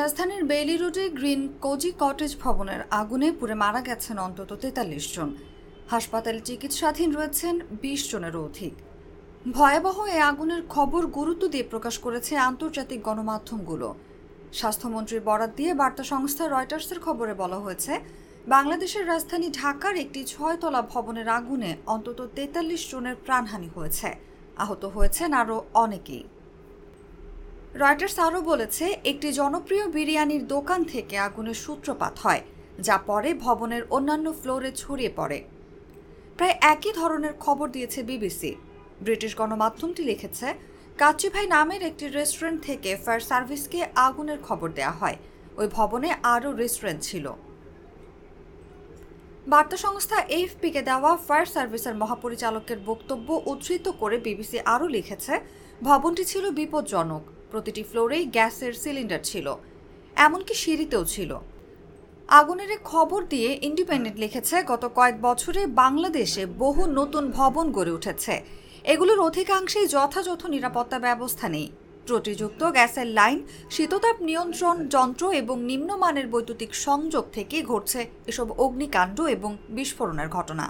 রাজধানীর বেইলি রোডে green cosy cottage ভবনের আগুনে পুড়ে মারা গেছেন অন্তত তেতাল্লিশ জন। হাসপাতালে চিকিৎসাধীন রয়েছেন বিশ জনেরও অধিক। ভয়াবহ এ আগুনের খবর গুরুত্ব দিয়ে প্রকাশ করেছে আন্তর্জাতিক গণমাধ্যমগুলো। স্বাস্থ্যমন্ত্রীর বরাত দিয়ে বার্তা সংস্থা রয়টার্সের খবরে বলা হয়েছে, বাংলাদেশের রাজধানী ঢাকার একটি ছয়তলা ভবনের আগুনে অন্তত তেতাল্লিশ জনের প্রাণহানি হয়েছে। আহত হয়েছেন আরও অনেকেই। রয়টার্স আরও বলেছে, একটি জনপ্রিয় বিরিয়ানির দোকান থেকে আগুনের সূত্রপাত হয়, যা পরে ভবনের অন্যান্য ফ্লোরে ছড়িয়ে পড়ে। প্রায় একই ধরনের খবর দিয়েছে বিবিসি। ব্রিটিশ গণমাধ্যমটি লিখেছে কাচ্চিভাই নামের একটি রেস্টুরেন্ট থেকে ফায়ার সার্ভিসকে আগুনের খবর দেয়া হয়। ওই ভবনে আরও রেস্টুরেন্ট ছিল। বার্তা সংস্থা এফপিকে দেওয়া ফায়ার সার্ভিসের মহাপরিচালকের বক্তব্য উদ্ধৃত করে বিবিসি আরও লিখেছে, ভবনটি ছিল বিপজ্জনক। প্রতিটি ফ্লোরেই গ্যাসের সিলিন্ডার ছিল, এমনকি সিঁড়িতেও ছিল। আগুনের খবর দিয়ে ইন্ডিপেন্ডেন্ট লিখেছে, গত কয়েক বছরে বাংলাদেশে বহু নতুন ভবন গড়ে উঠেছে। এগুলোর অধিকাংশেই যথাযথ নিরাপত্তা ব্যবস্থা নেই। ত্রুটিযুক্ত গ্যাসের লাইন, শীততাপ নিয়ন্ত্রণ যন্ত্র এবং নিম্নমানের বৈদ্যুতিক সংযোগ থেকে ঘটছে এসব অগ্নিকাণ্ড এবং বিস্ফোরণের ঘটনা।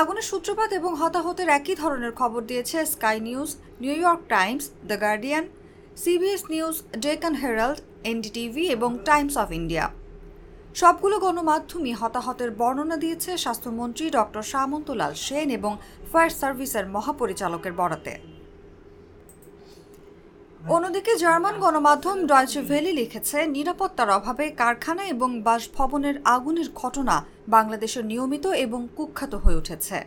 আগুনের সূত্রপাত এবং হতাহতের একই ধরনের খবর দিয়েছে Sky News, New York Times, the Guardian, CBS News Deccan Herald, NDTV এবং টাইমস অফ ইন্ডিয়া। সবগুলো গণমাধ্যমই হতাহতের বর্ণনা দিয়েছে স্বাস্থ্যমন্ত্রী ডক্টর সামন্তলাল সেন এবং ফায়ার সার্ভিসের মহাপরিচালকের বরাতে। অন্যদিকে জার্মান গণমাধ্যম ডয়চে ভেলি লিখেছে, নিরাপত্তার অভাবে কারখানা এবং বাসভবনের আগুনের ঘটনা বাংলাদেশের নিয়মিত এবং কুখ্যাত হয়ে উঠেছে।